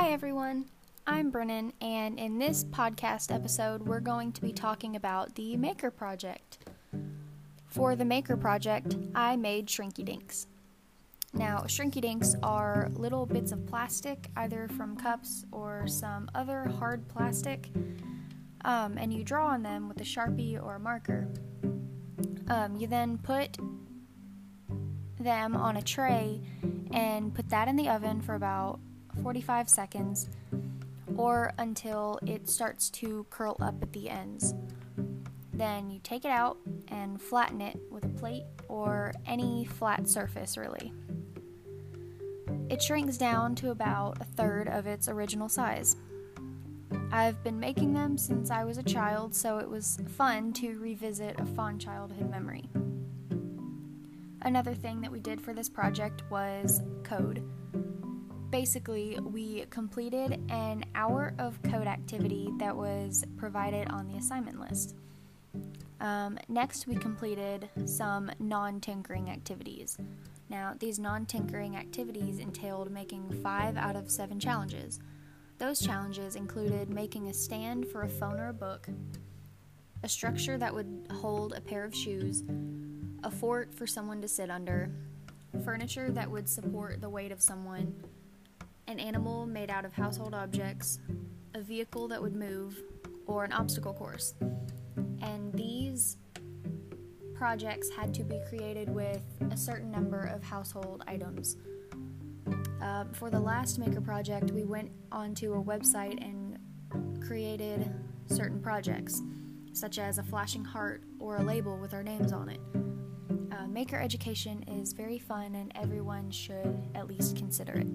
Hi, everyone. I'm Brennan, and in this podcast episode, we're going to be talking about the Maker Project. For the Maker Project, I made Shrinky Dinks. Now, Shrinky Dinks are little bits of plastic, either from cups or some other hard plastic, um, and you draw on them with a sharpie or a marker. Um, you then put them on a tray and put that in the oven for about 45 seconds or until it starts to curl up at the ends. Then you take it out and flatten it with a plate or any flat surface, really. It shrinks down to about a third of its original size. I've been making them since I was a child, so it was fun to revisit a fond childhood memory. Another thing that we did for this project was code. Basically, we completed an hour of code activity that was provided on the assignment list. Um, next, we completed some non tinkering activities. Now, these non tinkering activities entailed making five out of seven challenges. Those challenges included making a stand for a phone or a book, a structure that would hold a pair of shoes, a fort for someone to sit under, furniture that would support the weight of someone, an animal made out of household objects, a vehicle that would move, or an obstacle course. And these projects had to be created with a certain number of household items. Uh, for the last Maker project, we went onto a website and created certain projects, such as a flashing heart or a label with our names on it. Uh, maker education is very fun and everyone should at least consider it.